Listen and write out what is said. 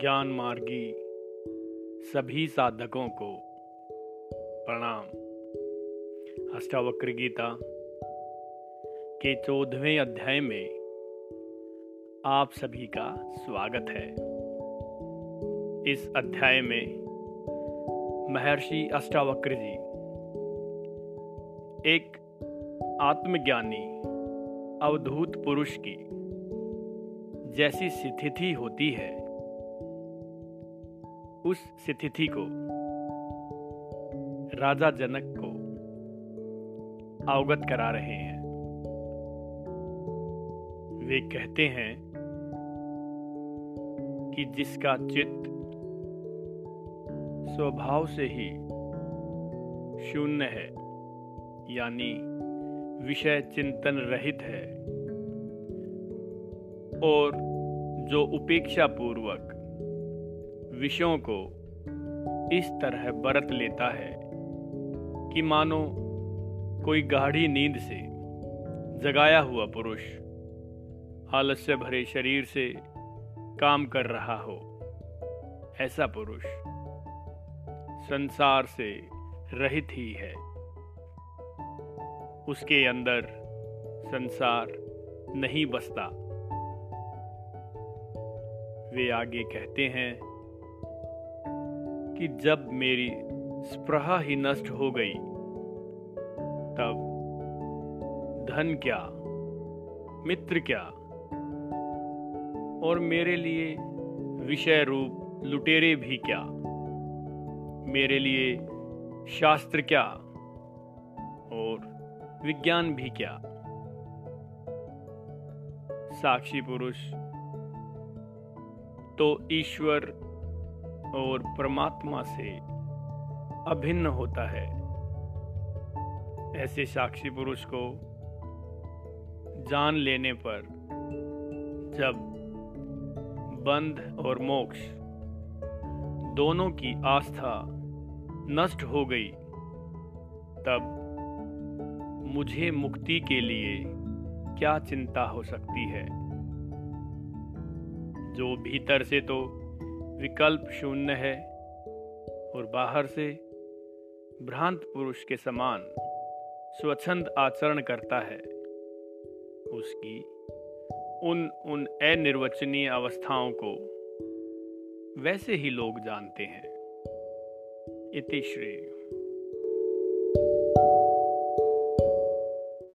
ज्ञान मार्गी सभी साधकों को प्रणाम। अष्टावक्र गीता के चौदहवें अध्याय में आप सभी का स्वागत है। इस अध्याय में महर्षि अष्टावक्र जी एक आत्मज्ञानी अवधूत पुरुष की जैसी स्थिति होती है उस स्थिति को राजा जनक को अवगत करा रहे हैं। वे कहते हैं कि जिसका चित्त स्वभाव से ही शून्य है, यानी विषय चिंतन रहित है, और जो उपेक्षा पूर्वक विषयों को इस तरह बरत लेता है कि मानो कोई गाढ़ी नींद से जगाया हुआ पुरुष आलस्य भरे शरीर से काम कर रहा हो, ऐसा पुरुष संसार से रहित ही है। उसके अंदर संसार नहीं बसता। वे आगे कहते हैं कि जब मेरी स्प्रहा ही नष्ट हो गई, तब धन क्या, मित्र क्या, और मेरे लिए विषय रूप लुटेरे भी क्या, मेरे लिए शास्त्र क्या, और विज्ञान भी क्या। साक्षी पुरुष तो ईश्वर और परमात्मा से अभिन्न होता है। ऐसे साक्षी पुरुष को जान लेने पर जब बंध और मोक्ष दोनों की आस्था नष्ट हो गई, तब मुझे मुक्ति के लिए क्या चिंता हो सकती है? जो भीतर से तो विकल्प शून्य है और बाहर से भ्रांत पुरुष के समान स्वच्छंद आचरण करता है। उसकी उन उन अनिर्वचनीय अवस्थाओं को वैसे ही लोग जानते हैं। इति श्रेय।